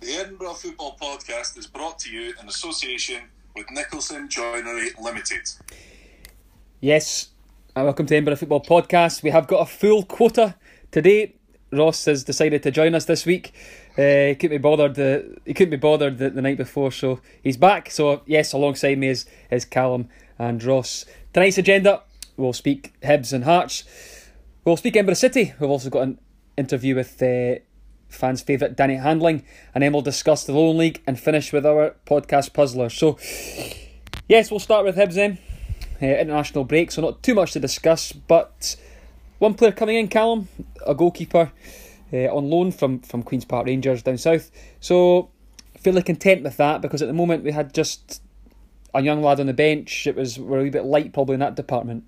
The Edinburgh Football Podcast is brought to you in association with Nicholson Joinery Limited. Yes, and welcome to Edinburgh Football Podcast. We have got a full quota today. Ross has decided to join us this week. Uh, he couldn't be bothered. The, he couldn't be bothered the, the night before, so he's back. So yes, alongside me is is Callum and Ross. Tonight's agenda: we'll speak Hibs and Hearts. We'll speak Edinburgh City. We've also got an interview with uh, fans' favourite Danny Handling, and then we'll discuss the Lowland League and finish with our podcast puzzler. So yes, we'll start with Hibs then. Uh, international break, so not too much to discuss, but one player coming in, Callum, a goalkeeper uh, on loan from, from Queen's Park Rangers down south. So fairly content with that because at the moment we had just a young lad on the bench. It was we're a wee bit light probably in that department.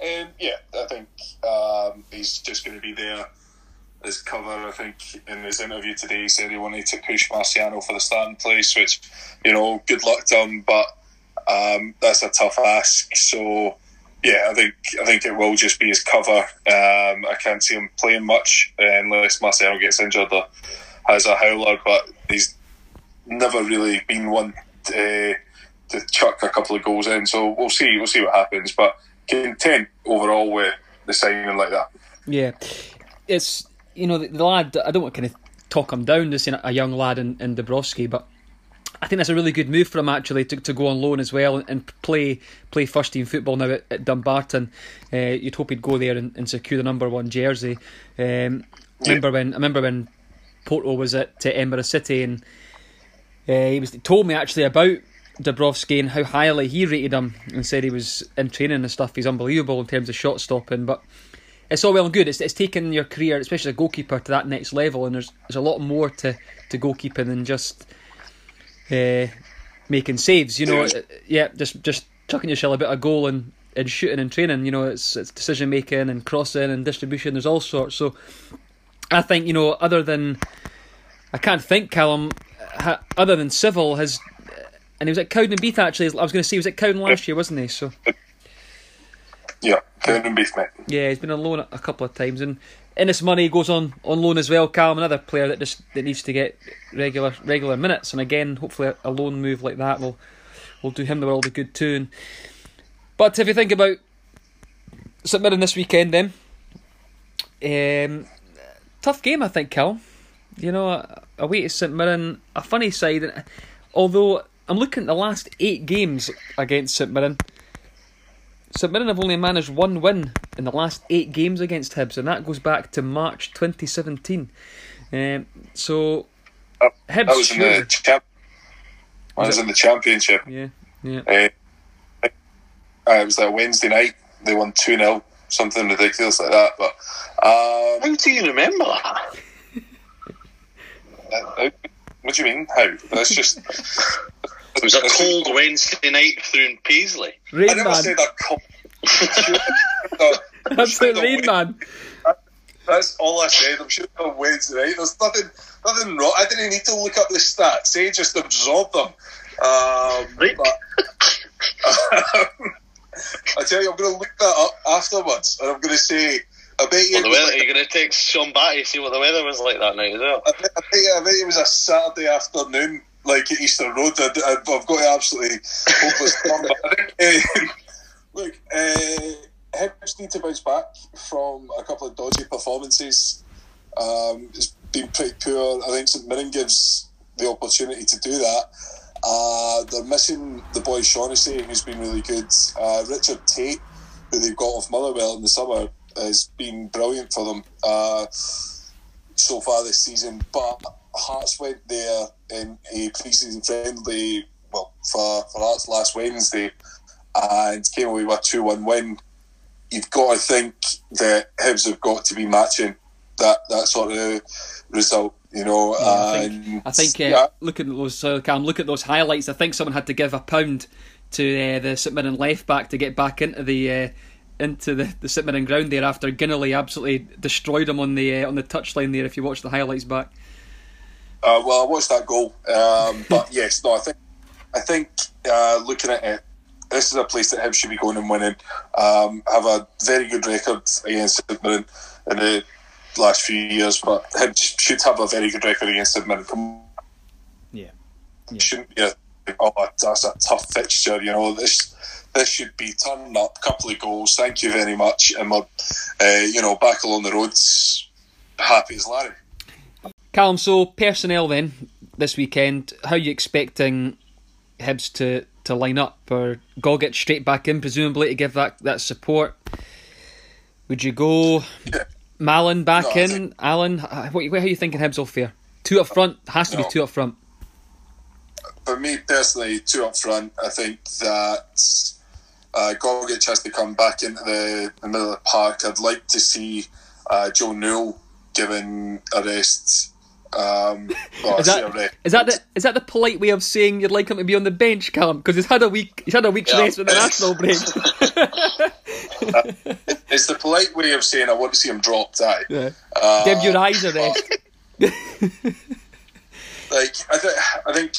Um, yeah, I think um, he's just going to be there as cover. I think in his interview today he said he wanted to push Marciano for the starting place, which you know, good luck to him, but um, that's a tough ask. So yeah, I think I think it will just be his cover. Um, I can't see him playing much unless Marciano gets injured or has a howler, but he's never really been one to, to chuck a couple of goals in. So we'll see. We'll see what happens. But content overall with the signing like that. Yeah, it's you know the, the lad. I don't want to kind of talk him down, saying a young lad in, in Dabrowski, but I think that's a really good move for him actually to, to go on loan as well and, play play first team football now at, at Dumbarton. Uh, you'd hope he'd go there and, and secure the number one jersey. Um. Remember when I remember when Porto was at to Edinburgh City and uh, he was he told me actually about Dabrowski and how highly he rated him and said he was in training and stuff. He's unbelievable in terms of shot stopping, but it's all well and good. It's it's taking your career, especially as a goalkeeper, to that next level, and there's there's a lot more to, to goalkeeping than just uh, making saves. You know, yeah, just just chucking yourself a bit of goal and, and shooting and training. You know, it's it's decision making and crossing and distribution. There's all sorts. So I think you know, other than I can't think Callum, other than Civil has, and he was at Cowdenbeath actually. I was going to say he was at Cowden last year, wasn't he? So. Yeah, Cowdenbeath, mate. Yeah, he's been on loan a couple of times, and Innes Money goes on, on loan as well. Callum, another player that just that needs to get regular regular minutes, and again, hopefully, a, loan move like that will will do him the world of good. And, but if you think about St Mirren this weekend, then um, tough game, I think, Cal. You know, away to St Mirren, a funny side. Although I'm looking at the last eight games against St Mirren St Mirren have only managed one win in the last eight games against Hibs, and that goes back to March 2017. Um, so, uh, Hibs. That was in the champ- was, was in the championship. Yeah, yeah. Uh, it was that Wednesday night. They won 2 0, something ridiculous like that. But um, How do you remember that? Uh, what do you mean? How? That's just. It was a cold Wednesday night through in Paisley. Rain I never man. said a cold. That's the Rain Man. That's all I said. I'm sure on Wednesday night. There's nothing, nothing wrong. I didn't need to look up the stats. They just absorbed them. Um, right. but, um, I tell you, I'm going to look that up afterwards, and I'm going to say. I bet you. Well, the weather, you're going to text Sean Batty see what the weather was like that night as well. I bet, I bet, you, I bet it was a Saturday afternoon like at Easter Road. I, have got absolutely hopeless. But uh, look, uh, Hibs need to bounce back from a couple of dodgy performances. Um, it's been pretty poor. I think St Mirren gives the opportunity to do that. Uh, they're missing the boy Shaughnessy, who's been really good. Uh, Richard Tait, who they've got off Motherwell in the summer, has been brilliant for them uh, so far this season. But Hearts went there in a pre-season friendly, well, for, for Hearts last Wednesday, and came away with a 2 1 win. You've got to think that Hibs have got to be matching that, that sort of result. You know, yeah, I think, I think uh, yeah. look at those. Uh, Cam, look at those highlights. I think someone had to give a pound to uh, the St Mirren left back to get back into the uh, into the, the St Mirren ground there after Ginnelly absolutely destroyed him on the uh, on the touchline there. If you watch the highlights back. Uh, well, I watched that goal, um, but yes, no, I think I think uh, looking at it, this is a place that Hibs should be going and winning. Um, have a very good record against St Mirren in the last few years, but Hibs should have a very good record against St Mirren. Come Yeah. shouldn't be a oh that's a tough fixture. You know this this should be turned up. Couple of goals. Thank you very much, and we're uh, you know back along the roads, happy as Larry. Callum, so personnel then this weekend, how are you expecting Hibs to, to line up? Or Gogic straight back in, presumably, to give that, that support? Would you go Mallan back No, in? think- Alan, what, how are you thinking Hibs will fare? Two up front, has to be two up front. For me personally, two up front, I think that uh, Gogic has to come back into the, the middle of the park. I'd like to see uh, Joe Newell given a rest. Um, Is that-. Is that the is that the polite way of saying you'd like him to be on the bench, Callum? Because he's had a week he's had a week's Yeah. rest with the national break. It's the polite way of saying I want to see him dropped. Aye. Yeah. Uh, Give your eyes a rest. like I, th- I think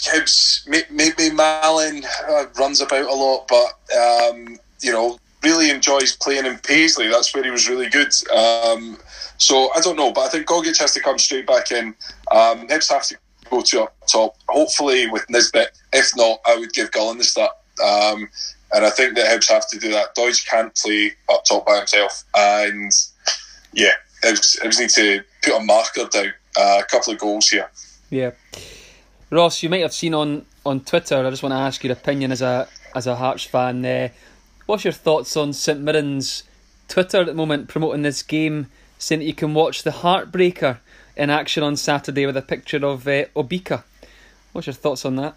may- maybe Mallan uh, runs about a lot, but um, you know really enjoys playing in Paisley. That's where he was really good. Um, so I don't know, but I think Gogic has to come straight back in. Um, Hibs have to go to up top, hopefully with Nisbet. If not, I would give Gullan the start. Um, and I think that Hibs have to do that. Doidge can't play up top by himself, and yeah, Hibs, Hibs need to put a marker down. Uh, a couple of goals here. Yeah. Ross, you might have seen on, on Twitter. I just want to ask your opinion as a as a Hearts fan. Uh, what's your thoughts on St Mirren's Twitter at the moment promoting this game, saying that you can watch the Heartbreaker in action on Saturday with a picture of uh, Obika? What's your thoughts on that?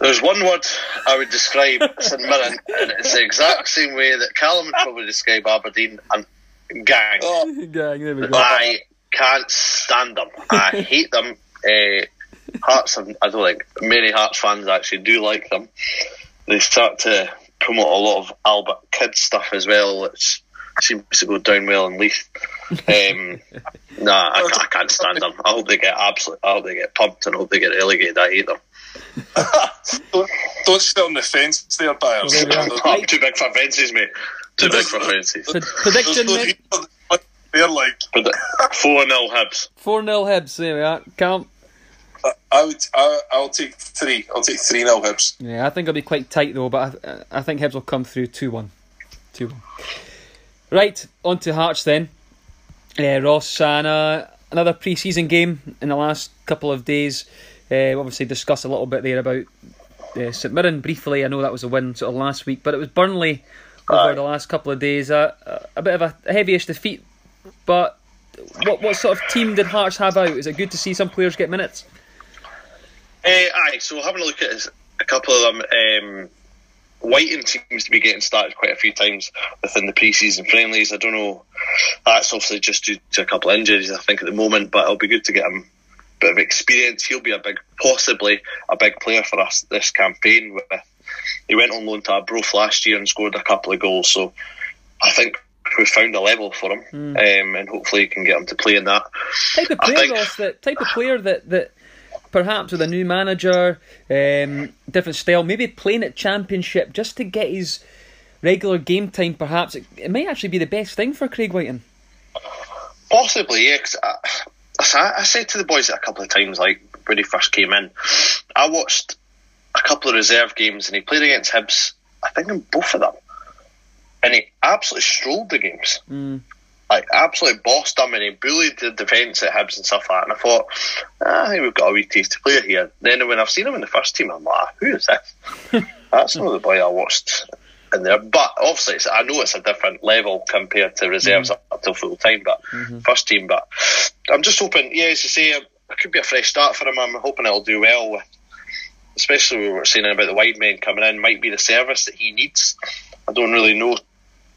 There's one word I would describe St Mirren, and it's the exact same way that Callum would probably describe Aberdeen and gang. Oh, Gang, there we go. I can't stand them. I hate them. Uh, Hearts, and I don't think many Hearts fans actually do like them. They start to promote a lot of Albert Kid stuff as well, which seems to go down well in Leith. Um, nah, I, I can't stand them. I hope they get absolute. I hope they get pumped and I hope they get relegated. I hate them. don't, don't sit on the fence there, Byers. Well, there we are. I'm too big for fences, mate. Too big for fences. Prediction, mate? They're like, Four 0 Hibs. 4 0 Hibs. There we are. Callum. I would, I, I'll take three. I'll take three nil Hibs. Yeah, I think it'll be quite tight though, but I, I think Hibs will come through 2 1. 2 1. Right, on to Hearts then. Uh, Ross, and uh, another pre season game in the last couple of days. Uh, we obviously discussed a little bit there about uh, St Mirren briefly. I know that was a win sort of last week, but it was Burnley over Aye. the last couple of days. Uh, a, a bit of a heavyish defeat, but what, what sort of team did Hearts have out? Is it good to see some players get minutes? Uh, aye, so having a look at a couple of them, um, Wighton seems to be getting started quite a few times within the pre-season friendlies. I don't know. That's obviously just due to a couple of injuries, I think, at the moment. But it'll be good to get him a bit of experience. He'll be a big, possibly a big player for us this campaign. With he went on loan to Arbroath last year and scored a couple of goals. So I think we've found a level for him, um, and hopefully he can get him to play in that. type of player, think- Ross, that type of player that that perhaps with a new manager, um, different style, maybe playing at championship just to get his regular game time. Perhaps it, it might actually be the best thing for Craig Wighton. Possibly, yeah. 'cause I, I, I said to the boys a couple of times, like when he first came in, I watched a couple of reserve games and he played against Hibs. I think in both of them, and he absolutely strolled the games. Mm. Like absolutely bossed them, and he bullied the defence at Hibs and stuff like that. And I thought, ah, I think we've got a wee tasty player here. Then when I've seen him in the first team, I'm like, ah, who is this? That's not the boy I watched in there. But obviously, it's, I know it's a different level compared to reserves up, up till full time, but mm-hmm. first team. But I'm just hoping, yeah, as you say, it could be a fresh start for him. I'm hoping it'll do well with, especially we were saying about the wide men coming in, might be the service that he needs. I don't really know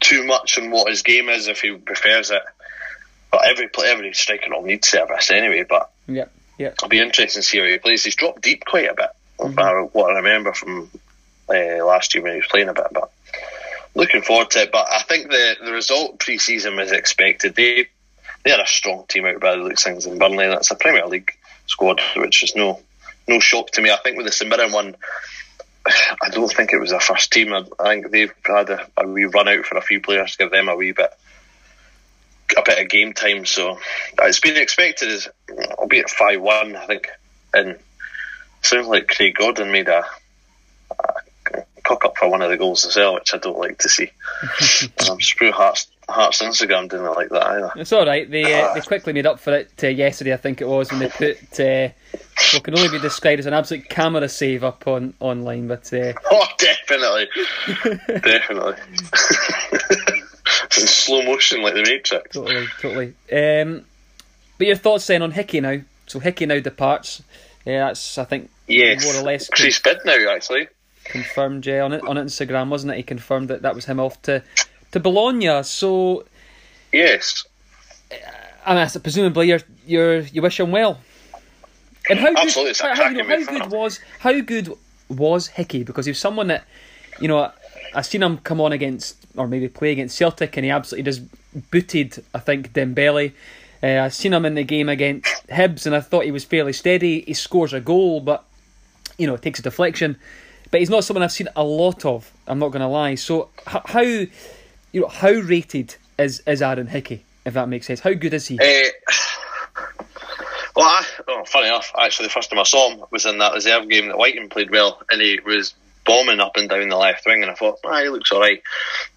too much on what his game is if he prefers it. But every play, every striker will need service anyway. But Yeah, yeah. it'll be interesting to see how he plays. He's dropped deep quite a bit. I- What I remember from uh, last year when he was playing a bit, but looking forward to it. But I think the the result pre-season was expected. They they are a strong team out by the looks things in Burnley. That's a Premier League squad, which is no no shock to me. I think with the St Mirren one, I don't think it was their first team. I, I think they've had a, a wee run out for a few players to give them a wee bit a bit of game time. So it's been expected as albeit five one, I think, and sounds like Craig Gordon made a, a cock up for one of the goals as well, which I don't like to see. um, Sprue Hearts Hearts Instagram didn't like that either. It's all right. They uh, they quickly made up for it uh, yesterday. I think it was when they put uh, what can only be described as an absolute camera save up on online. But uh, oh, definitely, definitely. in slow motion like the Matrix. Totally, totally. Um, but your thoughts then on Hickey now? So Hickey now departs. Yeah, that's I think yes. more or less. He's bid now actually. Confirmed, yeah, on it on Instagram, wasn't it? He confirmed that that was him off to to Bologna. So yes, I mean, presumably you're you're you wish him well. And how Absolutely, good, how, you know, how good was how good was Hickey? Because he was someone that you know I've seen him come on against or maybe play against Celtic, and he absolutely just booted. I think Dembele. Uh, I've seen him in the game against Hibs, and I thought he was fairly steady. He scores a goal, but you know, it takes a deflection. But he's not someone I've seen a lot of. I'm not going to lie. So how you know how rated is is Aaron Hickey? If that makes sense, how good is he? Uh, well, I, oh, funny enough, actually, the first time I saw him was in that reserve game that Wighton played well, and he was bombing up and down the left wing, and I thought, ah, he looks all right.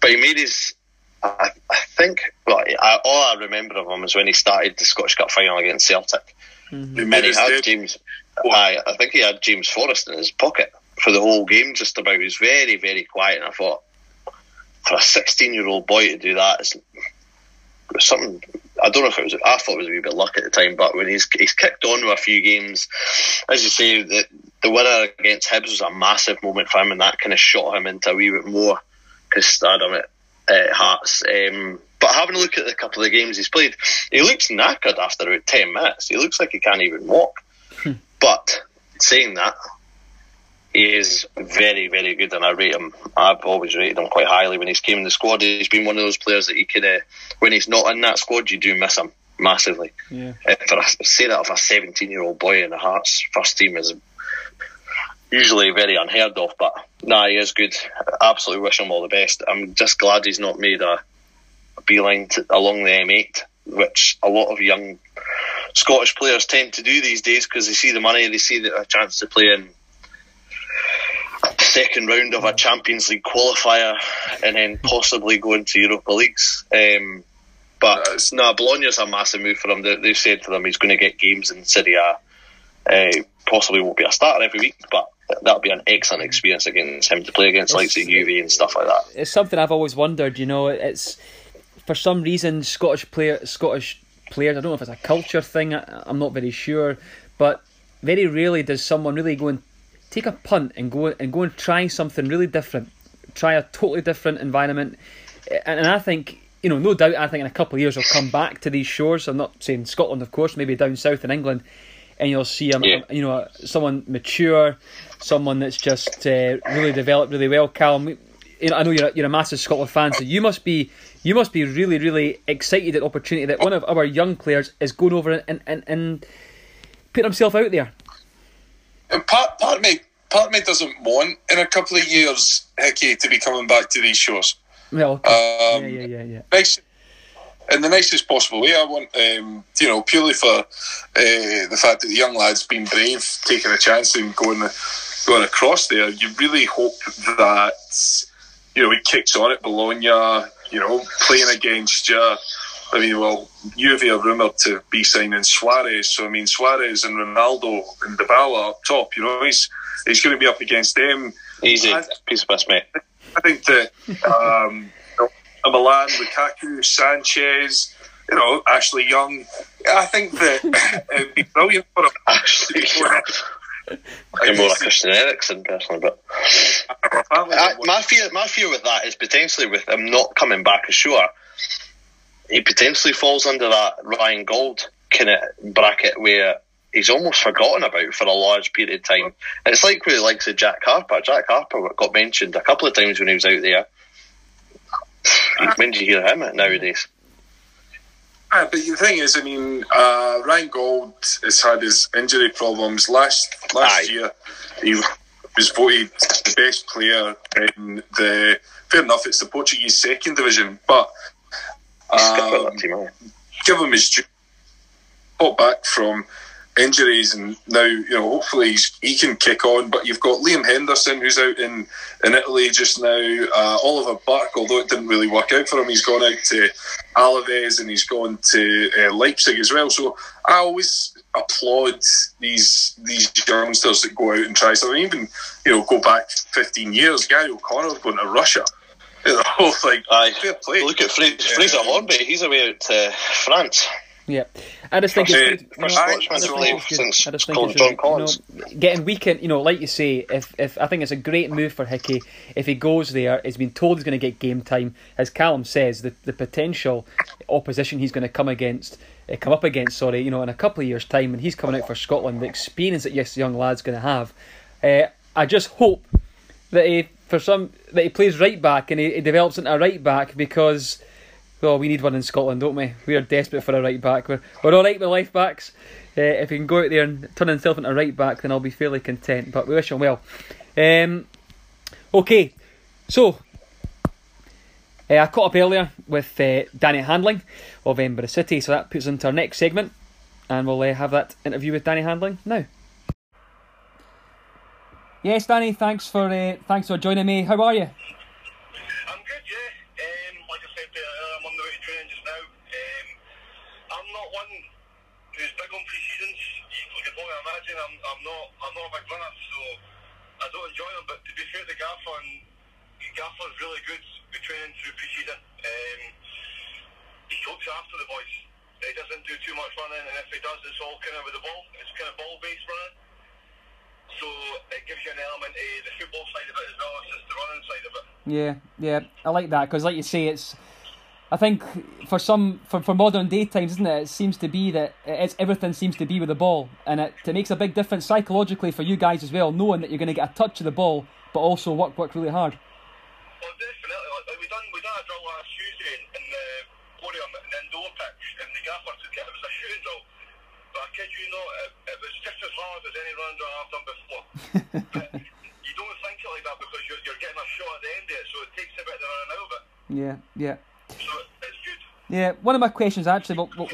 But he made his, I, I think, well, I, all I remember of him is when he started the Scottish Cup final against Celtic. Mm-hmm. And he had James, I, I think he had James Forrest in his pocket for the whole game, just about. He was very, very quiet, and I thought, for a 16 year old boy to do that is something. I don't know if it was. I thought it was a wee bit luck at the time, but when he's he's kicked on with a few games, as you say, the the winner against Hibs was a massive moment for him, and that kind of shot him into a wee bit more his stardom at, at Hearts. Um, but having a look at the couple of games he's played, he looks knackered after about ten minutes. He looks like he can't even walk. Hmm. But saying that, is very, very good, and I rate him. I've always rated him quite highly when he's came in the squad. He's been one of those players that you could, uh, when he's not in that squad, you do miss him massively. Yeah. For a, say that of a 17 year old boy in the Hearts first team is usually very unheard of, but nah, he is good. Absolutely wish him all the best. I'm just glad he's not made a, a beeline to, along the M8, which a lot of young Scottish players tend to do these days because they see the money, they see the, a chance to play in second round of a Champions League qualifier and then possibly go into Europa Leagues. Um, but it's no, Bologna's a massive move for him. They, have said to them he's going to get games in Serie A. Uh, possibly won't be a starter every week, but that'll be an excellent experience against him to play against it's, likes of Juve and stuff like that. It's something I've always wondered. You know, it's for some reason Scottish player, Scottish players. I don't know if it's a culture thing. I'm not very sure, but very rarely does someone really go and take a punt and go and go and try something really different, try a totally different environment, and, and I think you know, no doubt, I think in a couple of years he'll come back to these shores. I'm not saying Scotland, of course, maybe down south in England, and you'll see a, yeah. you know someone mature, someone that's just uh, really developed really well. Callum, you know, I know you're a, you're a massive Scotland fan, so you must be you must be really really excited at the opportunity that one of our young players is going over and and, and putting himself out there. And part, part of me, part of me doesn't want in a couple of years Hickey to be coming back to these shows. Well, okay. um, yeah, yeah, yeah, yeah. In the nicest possible way. I want, um, you know, purely for uh, the fact that the young lad's been brave, taking a chance and going going across there. You really hope that you know he kicks on at Bologna. You know, playing against you. I mean, well, Juve are rumoured to be signing Suarez, so I mean Suarez and Ronaldo and Dybala up top. You know, he's he's going to be up against them. Easy, I, piece of best mate. I think that um, you know, Milan, Lukaku, Sanchez, you know, Ashley Young. I think that it'd be brilliant for him. Ashley Young. I'm more like Christian Eriksen personally, but I, my fear, my fear with that is potentially with him not coming back ashore he potentially falls under that Ryan Gauld kind of bracket where he's almost forgotten about for a large period of time. And it's like with the likes of Jack Harper. Jack Harper got mentioned a couple of times when he was out there. when do you hear him nowadays? Ah, but the thing is, I mean, uh, Ryan Gauld has had his injury problems. Last last Aye. year, he was voted the best player in the. Fair enough, it's the Portuguese second division, but Um, give him his due. Got back from injuries, and now you know hopefully he's, he can kick on. But you've got Liam Henderson who's out in, in Italy just now. Uh, Oliver Burke, although it didn't really work out for him, he's gone out to Alaves and he's gone to uh, Leipzig as well. So I always applaud these these youngsters that go out and try something. Even you know go back 15 years, Gary O'Connor going to Russia. You know, like Aye. fair play. Look at Fraser, Fraser Hornby. He's away out to France. Yeah, I just think it's you know, I just think it's John Collins. You know, getting weakened. You know, like you say, if if I think it's a great move for Hickey. If he goes there, he's been told he's going to get game time. As Callum says, the the potential opposition he's going to come against, uh, come up against, sorry, you know, in a couple of years' time, and he's coming out for Scotland. The experience that this young lad's going to have. Uh, I just hope that he, for some, that he plays right back and he, he develops into a right back because well, we need one in Scotland, don't we? We are desperate for a right back. We're, we're all right with left backs. Uh, if he can go out there and turn himself into a right back, then I'll be fairly content. But we wish him well. Um, okay, so uh, I caught up earlier with uh, Danny Handling of Edinburgh City, so that puts into our next segment, and we'll uh, have that interview with Danny Handling now. Yes, Danny, thanks for uh, thanks for joining me. How are you? I'm good. Yeah. Um, like I said, uh, I'm on the way to training just now. Um, I'm not one who's big on pre-seasons. You can probably imagine I'm, I'm not I'm not a big runner, so I don't enjoy them. But to be fair to Gaffer, Gaffer's really good with training through pre-season. Um, he looks after the boys. He doesn't do too much running, and if he does, it's all kind of with the ball. It's kind of ball-based running. So it gives you an element of the football side of it as well as just the running side of it. Yeah, yeah, I like that because, like you say, it's I think for some for, for modern day times, isn't it? It seems to be that it's everything seems to be with the ball, and it, it makes a big difference psychologically for you guys as well, knowing that you're going to get a touch of the ball, but also work work really hard. Well, definitely. Like, we done we done a drill last Tuesday in, in the podium in the indoor pitch, and the gaffer took it. It was a shooting drill, but I kid you not, it, it was just as hard as any run drill I've done before. but you don't think it like that because you're, you're getting a shot at the end of it, so it takes a bit to run out Yeah, yeah. Yeah, one of my questions actually, well,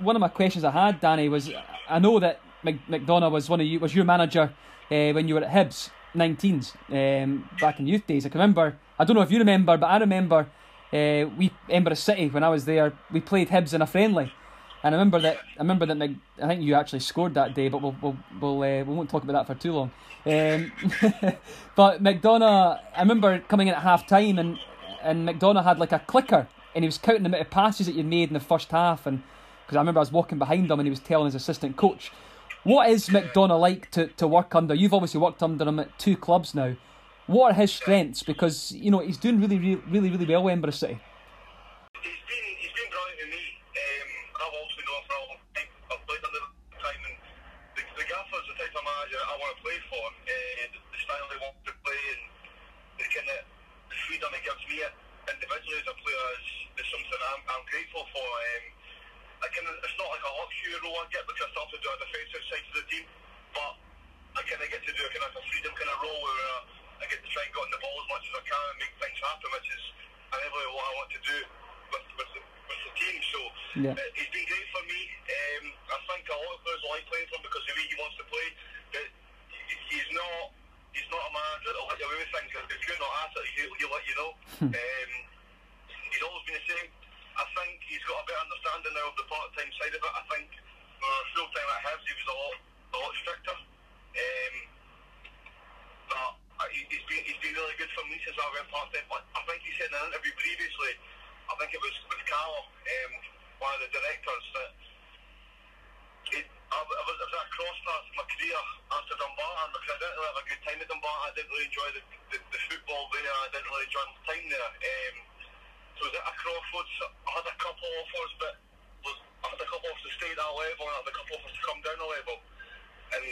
one of my questions I had, Danny, was I know that McDonaugh was one of you was your manager uh, when you were at Hibs 19s um, back in youth days. I can remember. I don't know if you remember, but I remember uh, we Edinburgh City when I was there. We played Hibs in a friendly, and I remember that. I remember that. Mc, I think you actually scored that day, but we'll we'll we'll uh, we won't talk about that for too long. Um, but McDonaugh, I remember coming in at half time and and McDonaugh had like a clicker and he was counting the amount of passes that you'd made in the first half. And because I remember I was walking behind him and he was telling his assistant coach, "What is McDonaugh like to, to work under? You've obviously worked under him at two clubs now. What are his strengths? Because you know he's doing really, really, really, really well with Edinburgh City." He's been, he's been brilliant with me. Um, I've also known for a long time. I've played under the time, and the, the gaffer's the type of manager I want to play for. Uh, the, the style they want to play and the kind of the freedom it gives me individually as a player is, is something I'm, I'm grateful for. Um, I can, it's not like a luxury role I get because I still have to do a defensive side of the team, but I kind of get to do a kind of a freedom kind of role where uh, I get to try and get on the ball as much as I can and make things happen, which is inevitably what I want to do with, with, the, with the team. So yeah. uh, he's been great for me. Um, I think a lot of players like playing for him because the way he wants to play. But he's not he's not a manager that'll let you away with things. If you're not at it, he'll, he'll let you know. Hmm. um, he's always been the same. I think he's got a better understanding now of the part-time side of it. I think for full time at Hibs, he was a lot, a lot stricter. Um, but he's been, he's been really good for me since I went part-time. But I think he said in an interview previously, I think it was with Callum, um, one of the directors, that it, I, I, was, I was at a cross path in my career after Dumbarton because I didn't really have a good time at Dumbarton. I didn't really enjoy the, the, the football there. I didn't really enjoy my time there. Um, so was at a crossroads. I had a couple offers, but was, I had a couple offers to stay at that level and I had a couple offers to come down a level. And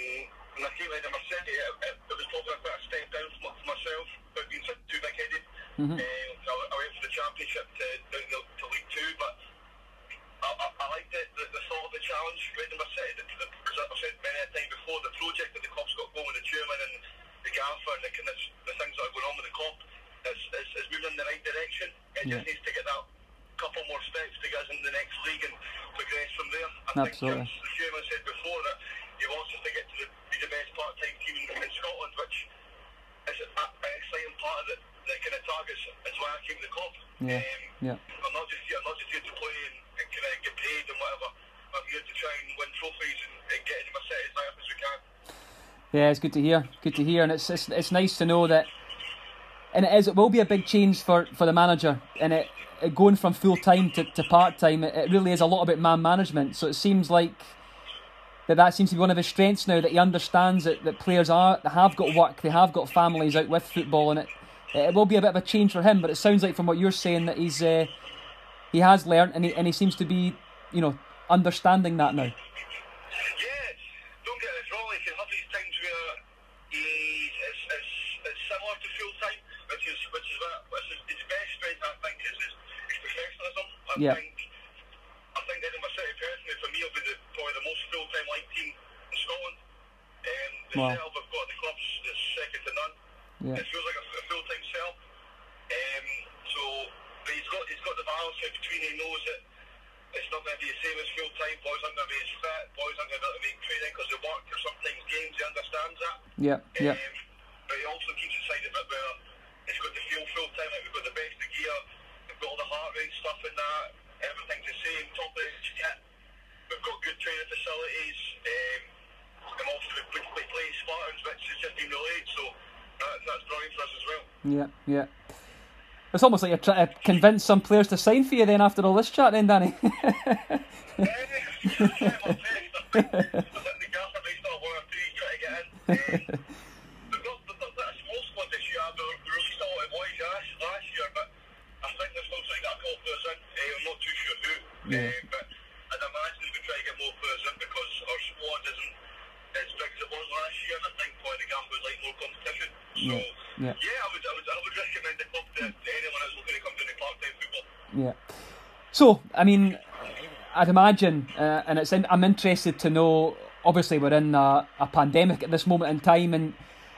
when I came into my city, it, it, it was probably a bit of a step down for, for myself, but being too big-headed. Mm-hmm. Um, I, I went for the championship to, to, to League Two, but I, I, I liked it, the, the thought of the challenge with Edinburgh City, because I've said many a time before, the project that the club's got going with the chairman and the gaffer and the, kind of, the things that are going on with the club is, is, is moving in the right direction. It yeah. just needs to get that couple more steps to get us into the next league and progress from there. I Absolutely. think, chairman said before, that he wants us to get to the, be the best part-time team in, in Scotland, which is an exciting part of it. That kind of targets. That's why I came to the club. Yeah, Um, yeah. I'm not just here. I'm not just here to play and, and kind of get paid and whatever. I'm here to try and win trophies and, and get into my set as high up as we can. Yeah, it's good to hear. Good to hear, and it's it's, it's nice to know that. And it is. It will be a big change for, for the manager, and it, it going from full time to, to part time. It, it really is a lot about man management. So it seems like that that seems to be one of his strengths now. That he understands that, that players are they have got work, they have got families out with football, and it it will be a bit of a change for him. But it sounds like from what you're saying that he's uh, he has learned, and he and he seems to be you know understanding that now. Yeah, don't get us wrong. He can have these times where he's it's, it's, it's similar to full time, which is which is what which is his best strength. I think is his, his professionalism. I Yeah. think I think Edinburgh City personally for me will be the, probably the most full time like team in Scotland. Um, the Wow. setup we've got the club's is second to none. Yeah. It feels like a, a full time setup. Um, so but he's got he's got the balance between. He knows that it's not going to be the same as full time. Boys aren't going to be as fit. Boys aren't going to be able to make training because they work or sometimes games. He understands that. Yeah, yeah, Um, but he also keeps inside a bit where it's got to feel full time. Like we've got the best of gear. We've got all the heart rate stuff in that. Everything's the same. Top of the kit. We've got good training facilities. Um, and also we play, play, play Spartans, which has just been relayed. So that, that's brilliant for us as well. Yeah, yeah. It's almost like you're trying to convince some players to sign for you then after all this chat, then, Danny. Yeah. But I'd imagine we try to get more players in because our squad isn't as big as it was last year, and I think probably the gap would like more competition. So Yeah, yeah. yeah, I would, I would, I would recommend the club to, to anyone that's looking to come down to part-time football. Yeah. So, I mean, I'd imagine, uh, and it's in, I'm interested to know. Obviously, we're in a, a pandemic at this moment in time, and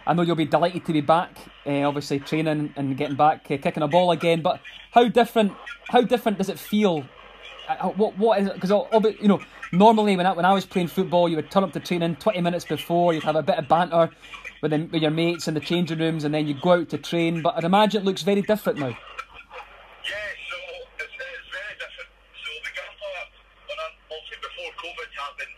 I know you'll be delighted to be back. Uh, obviously, training and getting back, uh, kicking a ball again. But how different? How different does it feel? Uh, what what is it? Because you know, normally when I, when I was playing football, you would turn up to training twenty minutes before. You'd have a bit of banter with with your mates in the changing rooms, and then you'd go out to train. But I'd imagine it looks very different now. Yeah, so it's, it's very different. So the gaffer, when I, obviously before COVID happened,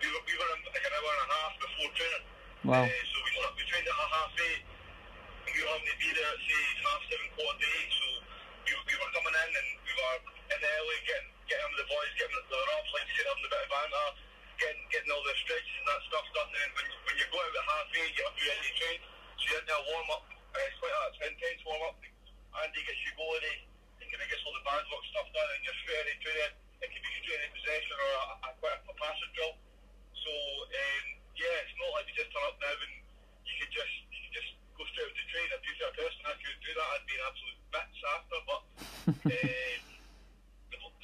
we were, we were in like an hour and a before training. Wow. Uh, so we, we trained at half eight, and we were having to be there at say half seven, quarter to eight. So we, we were coming in and we were in the early getting getting with the boys, getting the ups, like you said, having a bit of banter, getting getting all the stretches and that stuff done. And then when, when you go out at half eight, you have to be ready to train. So you had to warm up. Uh, it's quite an intense warm up. Andy gets you going. He kind of gets all the bad work stuff done, and you're straight into training. It can be straight in possession or a, a, quite a, a passing drill. So um, yeah, it's not like you just turn up now and you can just you can just go straight into training. If you're a person that could do that, I'd be an absolute bitch after. But um,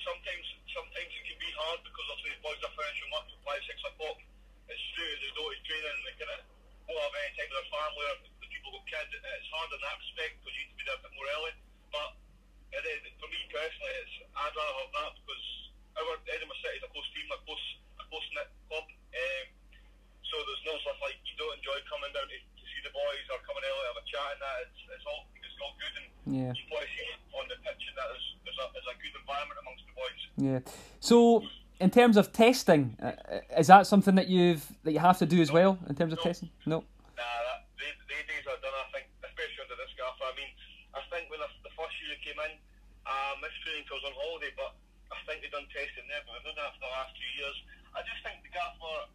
sometimes sometimes it can be hard because obviously the boys are finishing work at five six o'clock. It's true they go to training and they kind of won't have any time with their family or the people got kids. It- It's hard in that respect because you need to be there a bit more early. But it is, for me personally, it's I'd rather have that because our Edinburgh City is a close team, a close a close knit club. Um, so there's no stuff like you don't enjoy coming down to, to see the boys or coming early have a chat and that. It's, it's all it's all good and Yeah. you probably see on the pitch and that there's, there's, a, there's a good environment amongst the boys. Yeah. So, in terms of testing, uh, is that something that you've that you have to do as well in terms of No. testing? No. Nah, that, they, they days are done, I think, especially under this gaffer. I mean, I think when the, the first year it came in, I missed training because I was on holiday, but I think they've done testing there, but they've done that for the last two years. I just think the gaffer,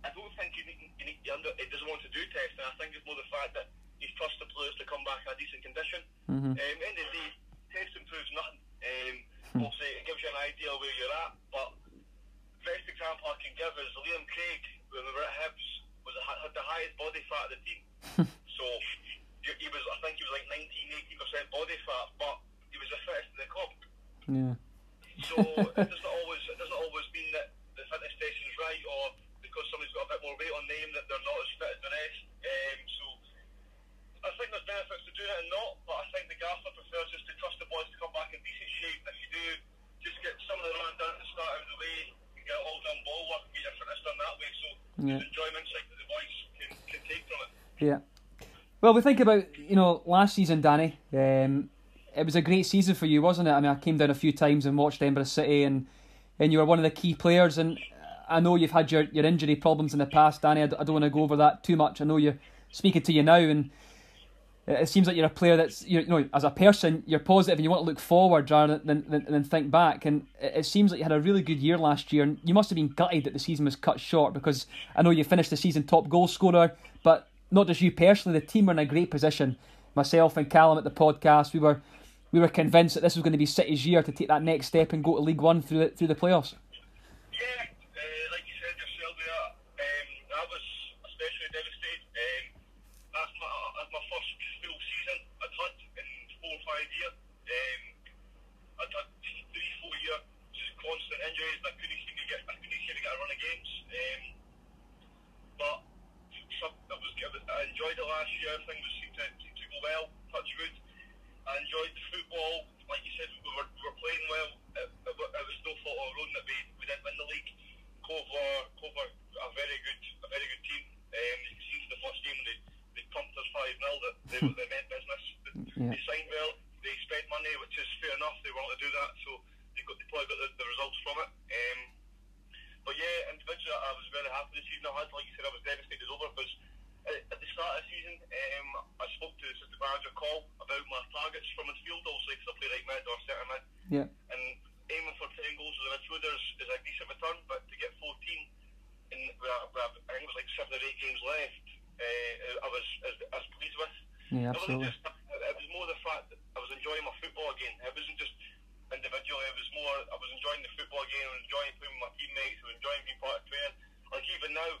I don't think he, need, he, need, he, under, he doesn't want to do testing. I think it's more the fact that he trusts the players to come back in a decent condition. Mhm. Um, end of the day, testing proves nothing. Um, obviously, it gives you an idea where you're at, but best example I can give is Liam Craig when we were at Hibs was had the highest body fat of the team. so he was, I think he was like 19, 18 percent body fat, but he was the fittest in the club. Yeah. So it doesn't always it doesn't always mean that the fitness testing's right, or because somebody's got a bit more weight on them that they're not as fit as the rest. Um, so I think there's benefits to doing it and not, but I think the gaffer prefers just to trust the boys to come back in decent shape. If man down the start of the way, get all done ball work, get your fitness done that way. So yeah. enjoyment side the boys can, can take from it. Yeah. Well, we think about you know last season, Danny. Um, it was a great season for you, wasn't it? I mean, I came down a few times and watched Edinburgh City, and and you were one of the key players. And I know you've had your, your injury problems in the past, Danny. I d- I don't want to go over that too much. I know you're speaking to you now, and it seems like you're a player that's you know as a person you're positive and you want to look forward rather than than, than think back. And it, seems like you had a really good year last year, and you must have been gutted that the season was cut short because I know you finished the season top goal scorer, but not just you personally, the team were in a great position. Myself and Callum at the podcast, we were we were convinced that this was going to be City's year to take that next step and go to League One through the, through the playoffs. Yeah, uh, like you said yourself there, um, I was especially devastated. Um, that's my, that's my first full season I'd had in four or five years. Um, I'd had three, four years, just constant injuries, I couldn't seem to get, I couldn't seem to get a run of games. Um, but some, I, was, I enjoyed it last year. Things seemed to, to go well. Touch wood. I enjoyed the football. Like you said, we were, we were playing well. It, it, it was no fault of our own that we, we didn't win the league. Cove were, Cove were a very good a very good team. Um, you can see from the first game they, they pumped us 5 0 that they, they meant business. Yeah. They signed well, they spent money, which is fair enough. They wanted to do that, so they, got, they probably got the, the results from it. Um, but yeah, individually, I was very happy this season. I had, like you said, I was devastated over because at, at the start of the season, um, I spoke to the assistant manager, Call, about my targets from midfield, obviously, because I play right mid or centre mid. Yeah. And aiming for 10 goals with the midfielders is a decent return, but to get 14 in, with, a- with, a- I think it was like 7 or 8 games left, uh, I was as, as pleased with. Yeah, It wasn't absolutely. just, it was more the fact that I was enjoying my football again. It wasn't just individually, it was more, I was enjoying the football again, I was enjoying playing with my teammates, I was enjoying being part of training. Like even now,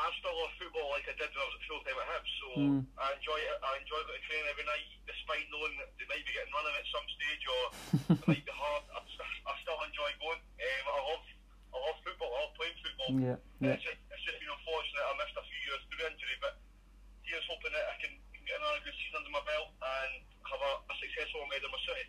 I still love football like I did when I was at full time at Hibs. So Mm. I enjoy it. I enjoy going to training every night, despite knowing that they might be getting running at some stage or it might be hard. I, st- I still enjoy going. Um, I love, I love football. I love playing football. Yeah, yeah. It's, just, it's just been unfortunate. I missed a few years through injury, but here's hoping that I can get another good season under my belt and have a, a successful one with my city.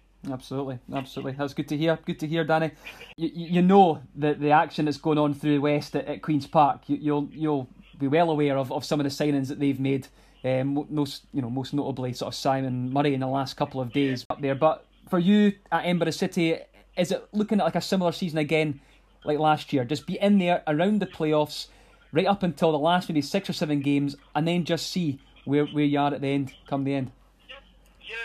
Absolutely. That's good to hear. Good to hear, Danny. You, you know that the action that's going on through the west at, at Queens Park. You, you'll you'll be well aware of, of some of the signings that they've made. Um, most you know most notably sort of Simon Murray in the last couple of days up there. But for you at Edinburgh City, is it looking at like a similar season again, like last year? Just be in there around the playoffs, right up until the last maybe six or seven games, and then just see where where you are at the end, come the end. Yeah, yeah,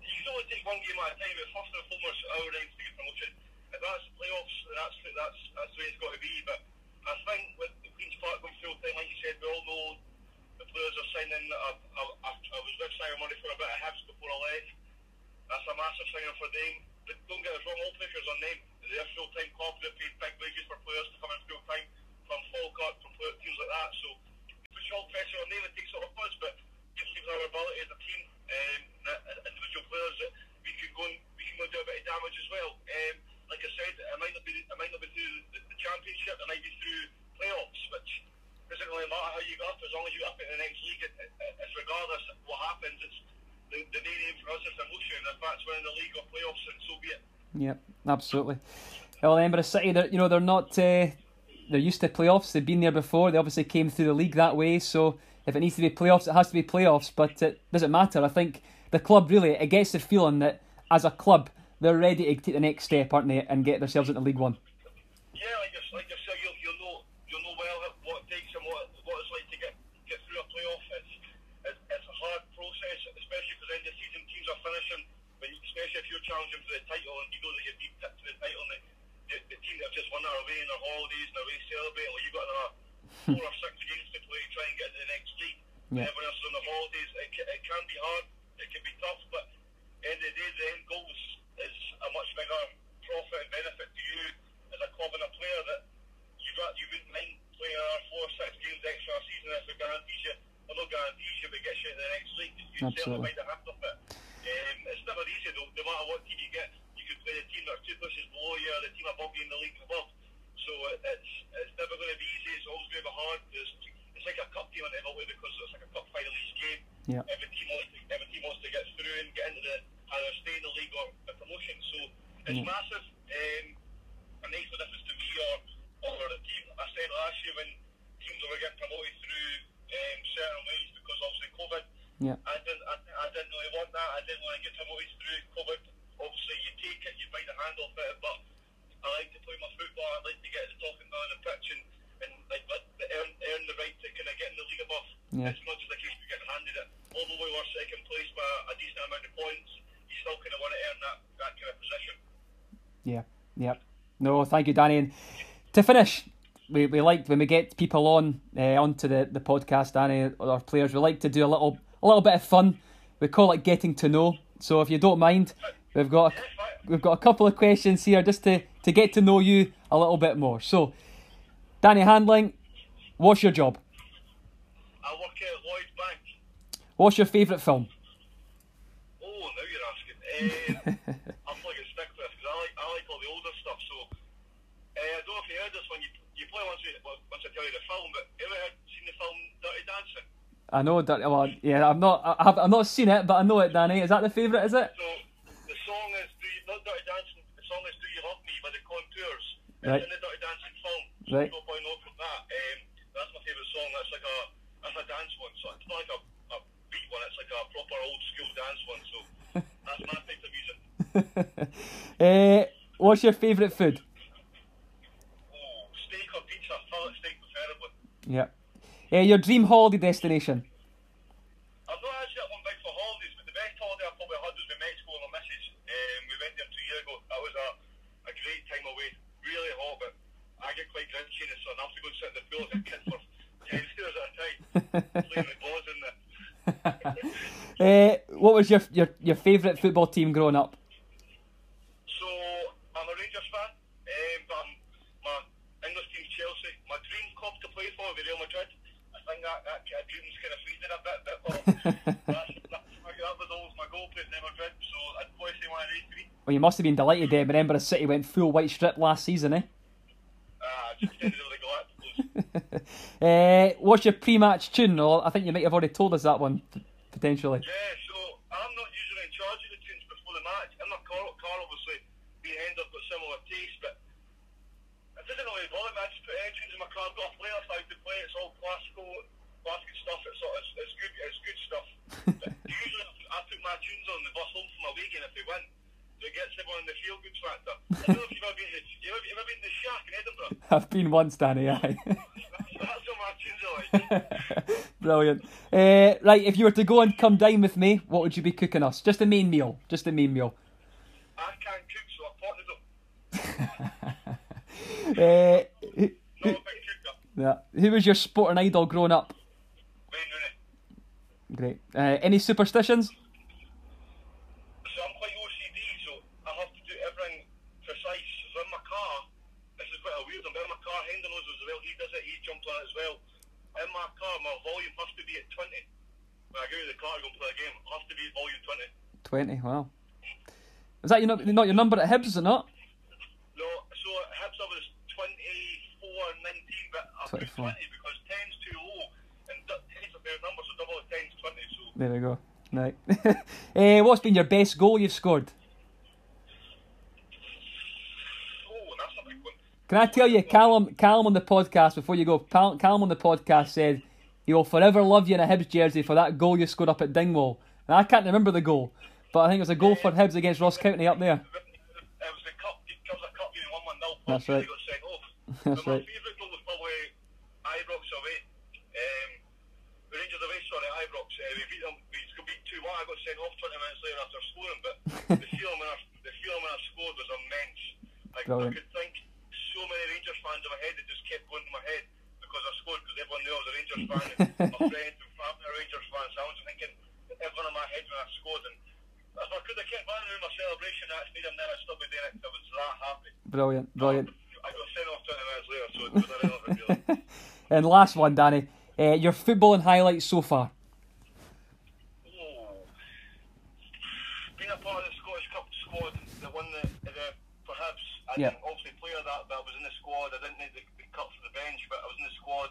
you can only take one game at a time, but first and foremost, our aim is to get promotion. If that's the playoffs, then that's, that's, that's the way it's got to be. But I think with the Queen's Park going full time, like you said, we all know the players are signing. I, I, I, was with Simon Murray for a bit of Hibs before I left. That's a massive signing for them. But don't get us wrong, all pressures on them. They're full time clubs that pay big wages for players to come in full time from Falkirk, from teams like that. So puts all pressure on them and takes it off us. But gives us our ability as a team, um, uh, individual players that we can go and we can go and do a bit of damage as well. Um, like I said, it might not be it might not be through the championship, it might be through playoffs, which doesn't really matter how you get up as long as you get up in the next league. It, it, it's regardless of what happens. It's the, the main aim for us is emotion. If that's winning the league or playoffs, then so be it. Yep, absolutely. Well, Edinburgh City, they're, you know, they're not. Uh, they're used to playoffs. They've been there before. They obviously came through the league that way. So if it needs to be playoffs, it has to be playoffs. But it doesn't matter. I think the club really it gets the feeling that as a club they're ready to take the next step, aren't they, and get themselves into League One. Yeah, like you like you said, you'll, you'll know you'll know well what it takes and what what it's like to get get through a playoff. It's it's, it's a hard process, especially because end of season teams are finishing. When you, especially if you're challenging for the title and you know that you're being picked to the title, and the, the, the team that have just won are away in their holidays and they're away celebrating, well, you've got another four or six games to play to try and get into the next league. Yeah. Everyone else is on the holidays. It, ca- it can be hard. It can be tough, but end of the day, the end goal is, is a much bigger profit and benefit to you as a club and a player that you got you wouldn't mind playing another four or six games extra a season if it guarantees you well not guarantees you but gets you into the next league. You certainly Absolutely. mind the hand of it. Um, it's never easy though, no matter what team you get, you could play the team that are two pushes below you or the team above you in the league above. So it, it's it's never going to be easy, it's always going to be hard. It's, it's like a cup game in every way because it's like a cup final each game. Yeah. Every team wants to, every team wants to get through and get into the either stay in the league or a promotion. So it's Yeah. massive. Um, it makes no difference to me or, or the team. I said last year when team Yeah. I didn't, I, I didn't really want that. I didn't want to get promoted through COVID. Obviously, you take it, you bite the hand off it, but I like to play my football. I like to get to talking down the pitch and, and like let, earn, earn the right to kind of get in the league above. Yeah. It's not just a case of getting handed it. Although we were second place by a decent amount of points, you still kind of want to earn that, that kind of position. Yeah, yep. No, thank you, Danny. And to finish, we, we like when we get people on uh, onto the, the podcast, Danny, or our players, we like to do a little a little bit of fun. We call it getting to know. So if you don't mind, we've got a, we've got a couple of questions here just to, to get to know you a little bit more. So, Danny Handling, what's your job? I work at Lloyd's Bank. What's your favourite film? Oh, now you're asking. Uh, I'm like a stickler because I like I like all the older stuff. So uh, I don't know if you heard this one. You you play once we, once I tell you the film, but you ever heard, seen the film Dirty Dancing? I know that. Well, yeah, I've not. I have. I've not seen it, but I know it. Danny, is that the favourite? Is it? So the song is Do You not Dirty Dancing? The song is Do You Love Me by the Contours. It's Right. in the Dirty Dancing film. So Right. Probably know from that. Um, that's my favourite song. That's like a that's a dance one. So it's not like a, a beat one. It's like a proper old school dance one. So that's my type of music. uh, what's your favourite food? Oh, steak or pizza? Fillet steak preferably. Yeah. Uh, your dream holiday destination? I've not actually got one big for holidays, but the best holiday I probably had was with Mexico and my missus. Um, we went there two years ago. That was a, a great time away. Really hot, but I get quite grinchy in the sun. I have to go and sit in the pool as a kid for 10 years at a time. Playing with balls in there. Uh, what was your your, your favourite football team growing up? So, I'm a Rangers fan, um, but I'm, my English team's Chelsea. My dream club to play for was Real Madrid. I think that, that kind of dream's kind of faded a bit, bit but that's, that's, that was always my goal, playing Real Madrid, so I'd probably say one of these three. Well, you must have been delighted there. Remember, the City went full white strip last season, eh? Uh, what's your pre-match tune? I think you might have already told us that one potentially. Yeah, so I'm not usually in charge of the tunes before the match. In my car, car obviously, me and Hendon got similar taste, but it doesn't really bother me. I just put any tunes in my car. I've got a playlist I like to play. It's all classical, classic stuff. It's, all, it's, it's good. It's good stuff. but usually, I put my tunes on the bus home from a weekend if we win. So it gets everyone in the feel good factor. I don't know if you've ever been to, you ever, you ever been to the Shack in Edinburgh. Once, Danny. Aye. That's what my tunes are like. Brilliant. Uh, right, if you were to go and come dine with me, what would you be cooking us? Just a main meal. Just a main meal. I can't cook, so I potted them. Uh, who, Not a big cooker. yeah. who was your sporting idol growing up? Wayne Rooney. Great. Uh, any superstitions? So I'm quite OCD, so I have to do everything precise. So in my car, this is quite a weird one, but in my car, Hendon knows as well, he does it, he jumped on it as well. In my car, my volume has to be at 20. When I go to the car to go play a game, it has to be at volume 20. 20, wow. Is that your, not your number at Hibs, it not? No, so at Hibs I was 24 and 19, but I put 24. 20 because 10's too low, and 10's a fair number, so double of 10's 20, so There we go. Right. uh, what's been your best goal you've scored? oh, that's a big one. Can I tell you, Callum, Callum on the podcast before you go, Cal- Callum on the podcast said he will forever love you in a Hibs jersey for that goal you scored up at Dingwall. And I can't remember the goal, but I think it was a goal for Hibs against Ross County up there. It was the cup, it was a cup game, 1 1 0. That's right. got sent off. That's right. favourite goal was probably Ibrox away. Rangers away, sorry, Ibrox. We beat them, we beat 2 1. I got sent off 20 minutes later after scoring, but the feeling when I, the feeling when I scored was immense. Like, Brilliant. I could think so many Rangers fans in my head that just kept going to my head I scored because everyone knew I was a Rangers fan. and my friends and family are Rangers fans. So I was thinking everyone in my head when I scored. And if I could have kept running around my celebration then I'd still be doing it I was that happy. Brilliant, brilliant. I got sent off 20 minutes later, so it was irrelevant really. And last one, Danny. Uh, your footballing highlights so far? Oh. Being a part of the Scottish Cup squad, the one that, the, perhaps, I Yeah obviously play that, but I was in the squad. I didn't need the, the cut for the bench, but I was in the squad.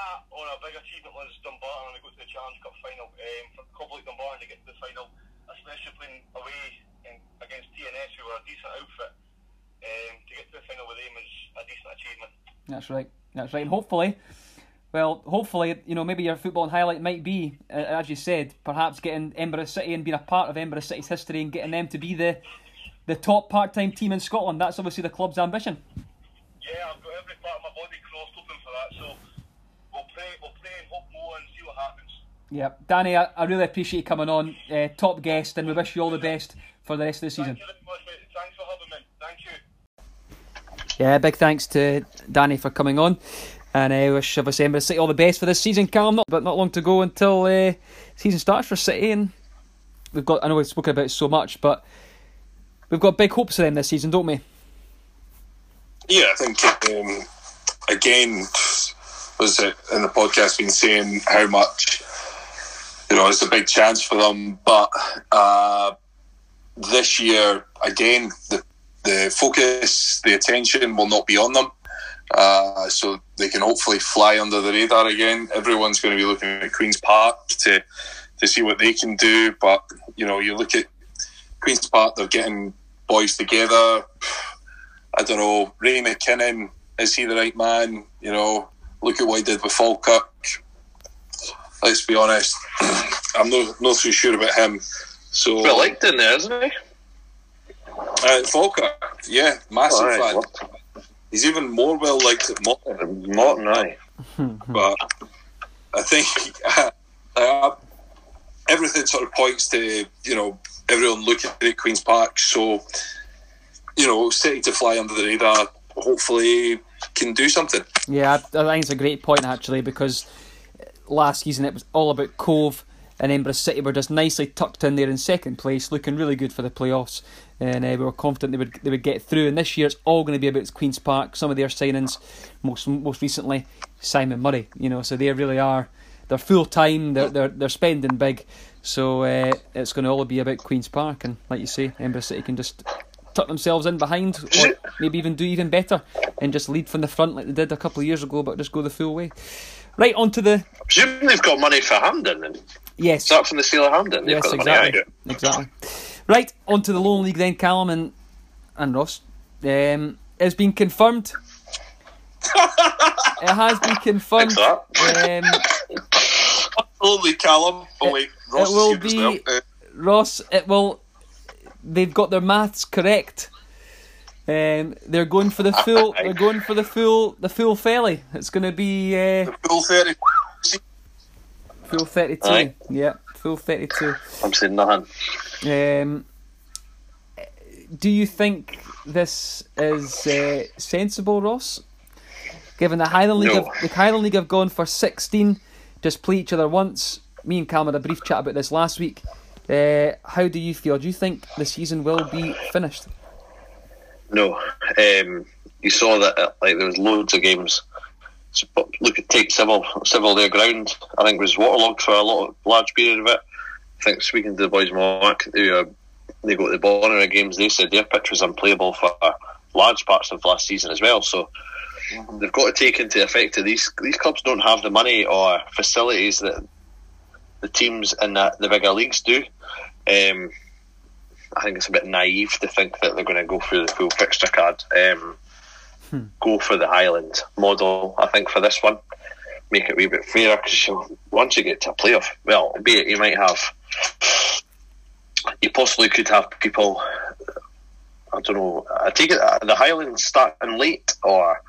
That or a big achievement was Dumbarton when we got to the Challenge Cup final. Um, for Cobble Dumbarton to get to the final, especially playing away in, against TNS, who were a decent outfit. Um, to get to the final with them is a decent achievement. That's right. That's right. And hopefully, Well, hopefully, you know, maybe your football highlight might be, uh, as you said, perhaps getting Edinburgh City and being a part of Edinburgh City's history and getting them to be the the top part-time team in Scotland. That's obviously the club's ambition. Yeah, I've got every part of my body crossed open for that. So we'll play, we'll play and hope more and see what happens. Yeah, Danny, I, I really appreciate you coming on. Uh, top guest, and we wish you all the best for the rest of the season. Thank you very much, mate. Thanks for having me. Thank you. Yeah, big thanks to Danny for coming on. And I uh, wish obviously Edinburgh City all the best for this season, Callum. Not, but not long to go until uh, season starts for City, and we've got. I know we've spoken about it so much, but we've got big hopes for them this season, don't we? Yeah, I think um, again was it in the podcast been saying how much you know it's a big chance for them, but uh, this year again the the focus, the attention will not be on them. Uh, so they can hopefully fly under the radar again. Everyone's going to be looking at Queens Park to to see what they can do. But you know, you look at Queens Park; they're getting boys together. I don't know. Ray McKinnon is he the right man? You know, look at what he did with Falkirk. Let's be honest, I'm not not too sure about him. So Well liked in there, isn't he? uh, Falkirk, yeah, massive Aye, fan. what- He's even more well liked at Morton. Morton, aye. but I think uh, everything sort of points to you know everyone looking at Queens Park. So you know, City to fly under the radar. Hopefully, can do something. Yeah, I, I think it's a great point actually because last season it was all about Cove and Edinburgh City were just nicely tucked in there in second place, looking really good for the playoffs, and uh, we were confident they would they would get through. And this year it's all going to be about Queens Park. Some of their signings, most most recently Simon Murray. You know, so they really are they're full time. They're they're they're spending big. So uh, it's going to all be about Queens Park, and like you say, Edinburgh City can just tuck themselves in behind, or maybe even do even better, and just lead from the front like they did a couple of years ago, but just go the full way. Right onto the I presume they've got money for Hampden. And yes, is that from the sale of Hampden? They've yes, got the exactly, money. exactly. Right onto the Lowland League then, Callum and and Ross. Um, it's been confirmed. it has been confirmed. Um, Only Callum. Oh wait, Ross it will is here as be- well. Uh, Ross, it will. They've got their maths correct. Um, they're going for the full. They're going for the full. The full felly. It's going to be uh, full thirty. full thirty-two. Aye. Yeah, full thirty-two. I'm saying nothing. Um, do you think this is uh, sensible, Ross? Given the Highland League, No. have, the Highland League have gone for sixteen, just play each other once. Me and Callum had a brief chat about this last week. Uh, how do you feel? Do you think the season will be finished? No. Um, you saw that uh, like there was loads of games. So, but look at take civil civil their ground. I think was waterlogged for a lot of, large period of it. I think speaking to the boys Mark, they uh, they got the Bonner games. They said their pitch was unplayable for large parts of last season as well. So they've got to take into effect that these these clubs don't have the money or facilities that the teams in the, the bigger leagues do. Um, I think it's a bit naive to think that they're going to go through the full fixture card. Um, Go for the Highland model, I think, for this one. Make it a wee bit fairer because once you get to a playoff, well, be it you might have, you possibly could have people. I don't know. I take it the Highlands starting late, or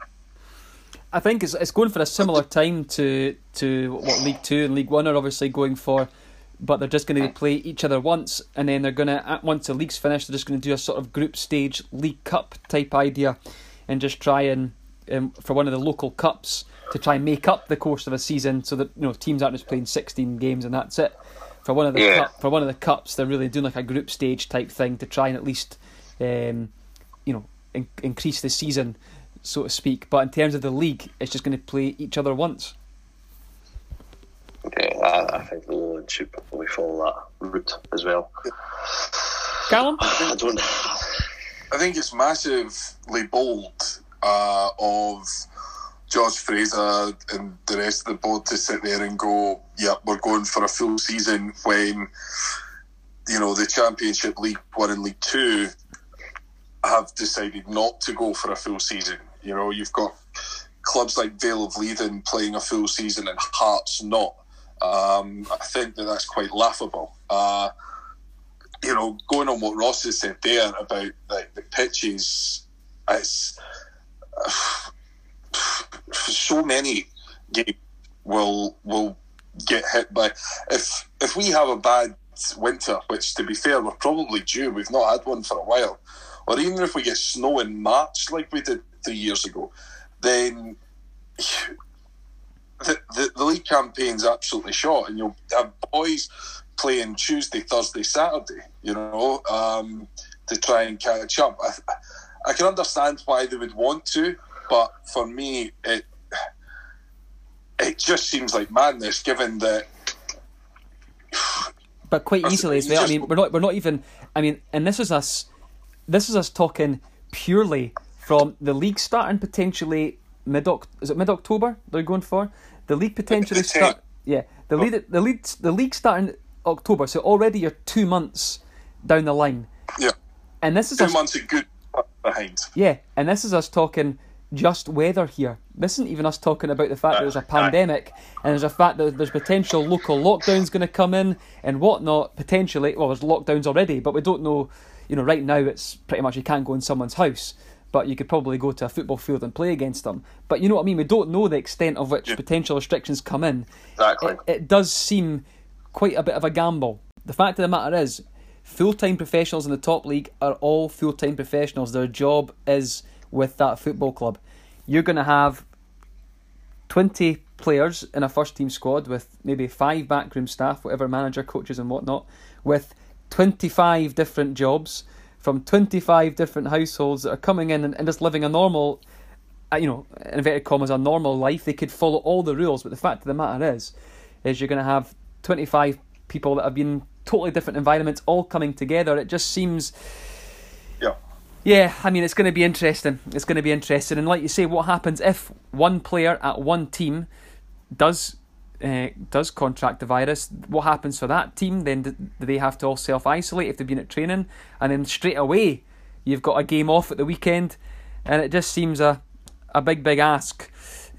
I think it's it's going for a similar time to to what League Two and League One are obviously going for, but they're just going to play each other once, and then they're going to once the league's finished, they're just going to do a sort of group stage League Cup type idea, and just try and um, for one of the local cups to try and make up the course of a season, so that you know teams aren't just playing sixteen games and that's it. For one of the Yeah. cup, for one of the cups, they're really doing like a group stage type thing to try and at least, um, you know, in- increase the season, so to speak. But in terms of the league, it's just going to play each other once. Yeah, I, I think the Lowland should probably follow that route as well. Callum, I don't. I think it's massively bold uh, of George Fraser and the rest of the board to sit there and go, "Yep, we're going for a full season." When you know the Championship, League One, and League Two have decided not to go for a full season. You know, you've got clubs like Vale of Leithen playing a full season and Hearts not. Um, I think that that's quite laughable. Uh, you know, going on what Ross has said there about like, the pitches, it's so many games will will get hit by if if we have a bad winter, which to be fair we're probably due. We've not had one for a while, or even if we get snow in March like we did three years ago, then the, the, the league campaign's absolutely shot, and you'll have boys playing Tuesday, Thursday, Saturday. You know, um, to try and catch up. I, I can understand why they would want to, but for me, it it just seems like madness, given that. But quite easily as well. I mean, we're not we're not even. I mean, and this is us. This is us talking purely from the league starting potentially mid is it mid October they're going for the league potentially start yeah the oh. lead the lead the league starting October so already you're two months down the line. Yeah. And this is two us, months of good behind. Yeah and this is us talking just weather here. This isn't even us talking about the fact that there's a pandemic and there's a fact that there's potential local lockdowns going to come in and whatnot potentially. Well there's lockdowns already but we don't know you know right now it's pretty much you can't go in someone's house but you could probably go to a football field and play against them. But you know what I mean? We don't know the extent of which Yeah. potential restrictions come in. Exactly. It, it does seem quite a bit of a gamble. The fact of the matter is, full time professionals in the top league are all full time professionals. Their job is with that football club. You're going to have 20 players in a first team squad with maybe five backroom staff, whatever manager, coaches, and whatnot, with 25 different jobs from 25 different households that are coming in and, and just living a normal, uh, you know, in inverted commas, a normal life. They could follow all the rules, but the fact of the matter is, is you're going to have 25 people that have been totally different environments all coming together. It just seems. yeah Yeah, I mean, it's going to be interesting. It's going to be interesting. And like you say, what happens if one player at one team does uh, does contract the virus? What happens for that team? Then do they have to all self isolate if they've been at training? And then straight away, you've got a game off at the weekend, and it just seems a a big, big ask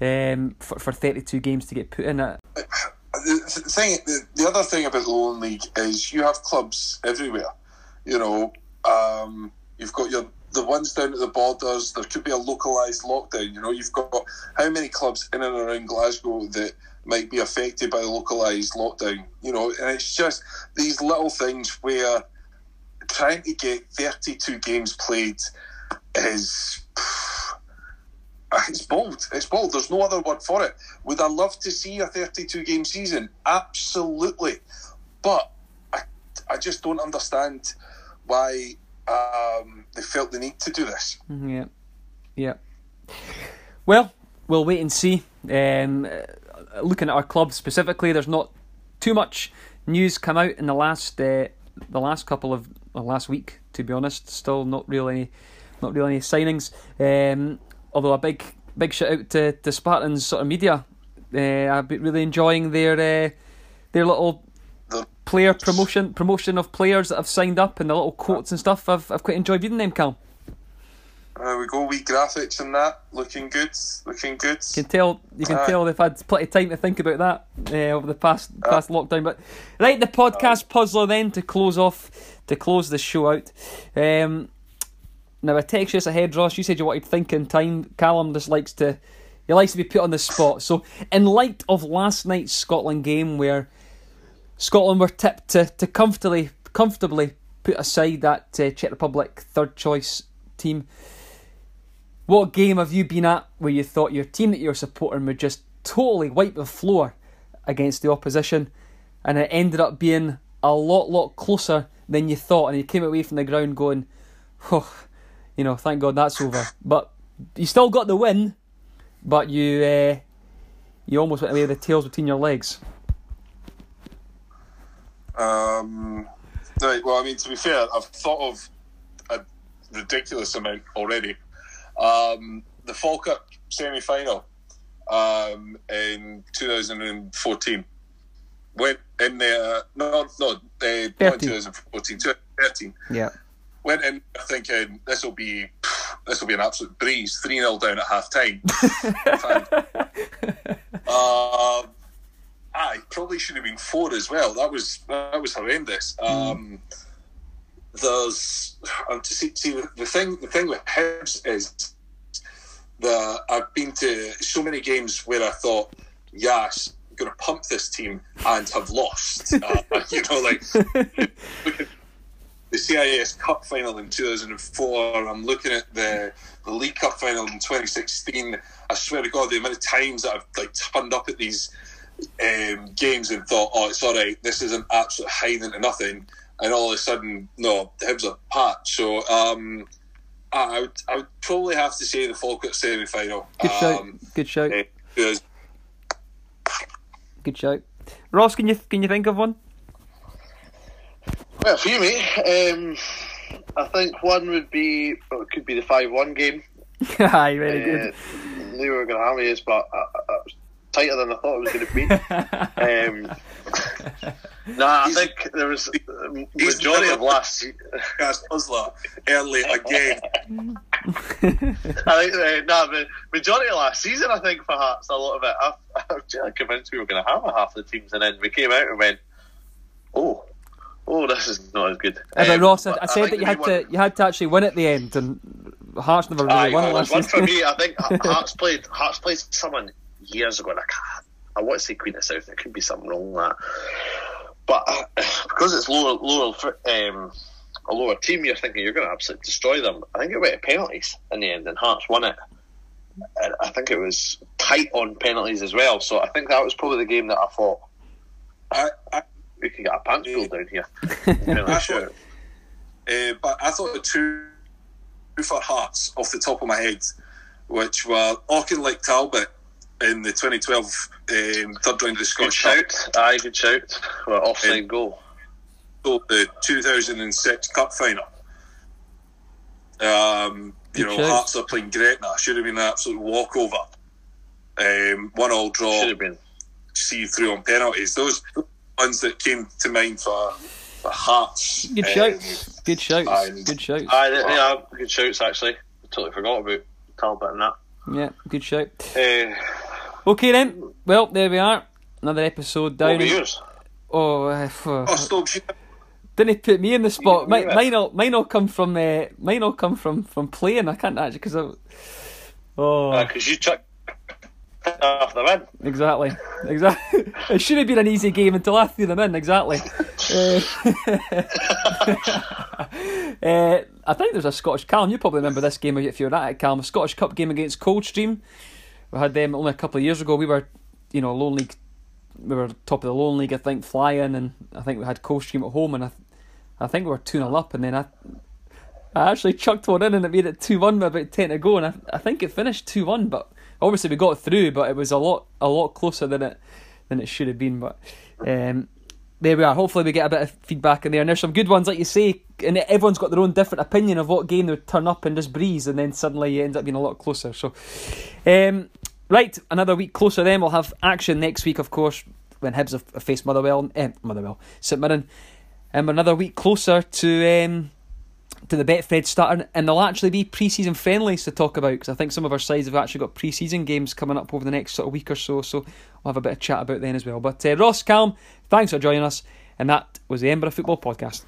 um, for for thirty two games to get put in it. the thing, the, the other thing about the Lowland League is you have clubs everywhere. You know, um, you've got your the ones down at the borders. There could be a localized lockdown. You know, you've got how many clubs in and around Glasgow that might be affected by the localized lockdown. You know, and it's just these little things where trying to get thirty-two games played is. It's bold. It's bold. There's no other word for it. Would I love to see a 32 game season? Absolutely. But I, I just don't understand why um, they felt the need to do this. Yeah, yeah. Well, we'll wait and see. Um, uh, looking at our club specifically, there's not too much news come out in the last uh, the last couple of well, last week. To be honest, still not really not really any signings. Um, although a big big shout out to, to Spartans sort of media. Uh, I've been really enjoying their uh, their little The, player promotion promotion of players that have signed up and the little quotes and stuff. I've I've quite enjoyed reading them, Cal. uh, we go, wee graphics and that. Looking good. Looking good. You can tell you can Aye. tell they've had plenty of time to think about that uh, over the past past lockdown. But right, the podcast puzzler then to close off to close the show out. Um, now I text you this ahead, Ross. You said you wanted thinking time. Callum just likes to he likes to be put on the spot. So in light of last night's Scotland game where Scotland were tipped to, to comfortably comfortably put aside that uh, Czech Republic third choice team. What game have you been at where you thought your team that you're supporting would just totally wipe the floor against the opposition, and it ended up being a lot, lot closer than you thought, and you came away from the ground going, "Oh, you know, thank God that's over." But you still got the win, but you uh, you almost went away with the tails between your legs. Um, right, well, I mean, to be fair, I've thought of a ridiculous amount already. Um, the Falkirk semi final um, in 2014 went in there, no, no, uh, not in 2014, 2013. Yeah. Went in thinking this will be this will be an absolute breeze. 3 0 down at half time. um, aye, probably should have been four as well. That was that was horrendous. Um, there's um, to see, see the, the thing the thing with Hibs is that I've been to so many games where I thought, yes, I'm going to pump this team and have lost. uh, you know, like the CIS Cup final in 2004. I'm looking at the the League Cup final in 2016. I swear to God, the amount of times that I've like turned up at these um, games and thought, "Oh, it's all right. This is an absolute hiding to nothing," and all of a sudden, no, the Hibs are patch. So. Um, I would, I would probably have to say the Falkirk semi final. Good shout. Um, Good show. Good shout. Ross, can you can you think of one? Well, for you, mate, um, I think one would be, well, it could be the 5 1 game. Aye, very good. Uh, knew we were going to have it, but I, I, it was tighter than I thought it was going to be. um, nah, I He's- think there was a majority of last. se- Gas Puzzler early again. I think uh, nah, the majority of last season, I think for Hearts, a lot of it. I, I was generally convinced we were going to have a half of the teams, and then we came out and went, "Oh, oh, this is not as good." Uh, but Um, Ross, I, I said think that you had won- to you had to actually win at the end, and Hearts never really Aye, won well, last one for me. I think Hearts played Hearts played someone years ago. And I, can't, I want to say Queen of South. There could be something wrong with that, but uh, because it's lower, lower, um, a lower team, you're thinking you're going to absolutely destroy them. I think it went to penalties in the end, and Hearts won it. And I think it was tight on penalties as well. So I think that was probably the game that I thought I, I, we could get a pants pulled down here. I Penalty thought, uh, but I thought the two for Hearts off the top of my head, which were Auchinleck Talbot in the 2012 um, third round of the Good Scottish Cup, shout. Aye, good shout. Well, offside Um, goal. so the 2006 Cup final. Um, you Good know, shout. Hearts are playing Gretna. Should have been an absolute walkover. Um, one all draw. Should have been. see through on penalties. Those ones that came to mind for, for Hearts. Good um, shouts. Good shouts. and- Good shouts. Aye, they- yeah, good shouts actually. I Totally forgot about Talbot and that. Yeah, good shout. Uh, Okay then. Well, there we are. Another episode down. Oh, uh. Oh, Stokes, didn't he put me in the spot. Mine, all, mine all come from, uh, mine all come from from playing. I can't actually because I. Oh, Because you chucked off the win. exactly, exactly. it should have been an easy game until I threw them in. Exactly. uh, uh, I think there's a Scottish Calm. You probably remember this game if you're at it, Calm. A Scottish Cup game against Coldstream. We had them only a couple of years ago. We were, you know, Lowland League. We were top of the Lowland League, I think, flying, and I think we had Coldstream at home, and I, I think we were two 0 up, and then I, I actually chucked one in, and it made it two one with about ten to go, and I, I think it finished two one, but obviously we got through, but it was a lot, a lot closer than it, than it should have been, but. Um, there we are. Hopefully, we get a bit of feedback in there. And there's some good ones, like you say, and everyone's got their own different opinion of what game they would turn up and just breeze, and then suddenly it ends up being a lot closer. So, um, right, another week closer. Then we'll have action next week, of course, when Hibs have faced Motherwell, eh, Motherwell, St Mirren, we're another week closer to um, to the Betfred starting, and there'll actually be pre-season friendlies to talk about because I think some of our sides have actually got pre-season games coming up over the next sort of week or so. So we'll have a bit of chat about then as well. But uh, Ross, Calm, thanks for joining us, and that was the Edinburgh Football Podcast.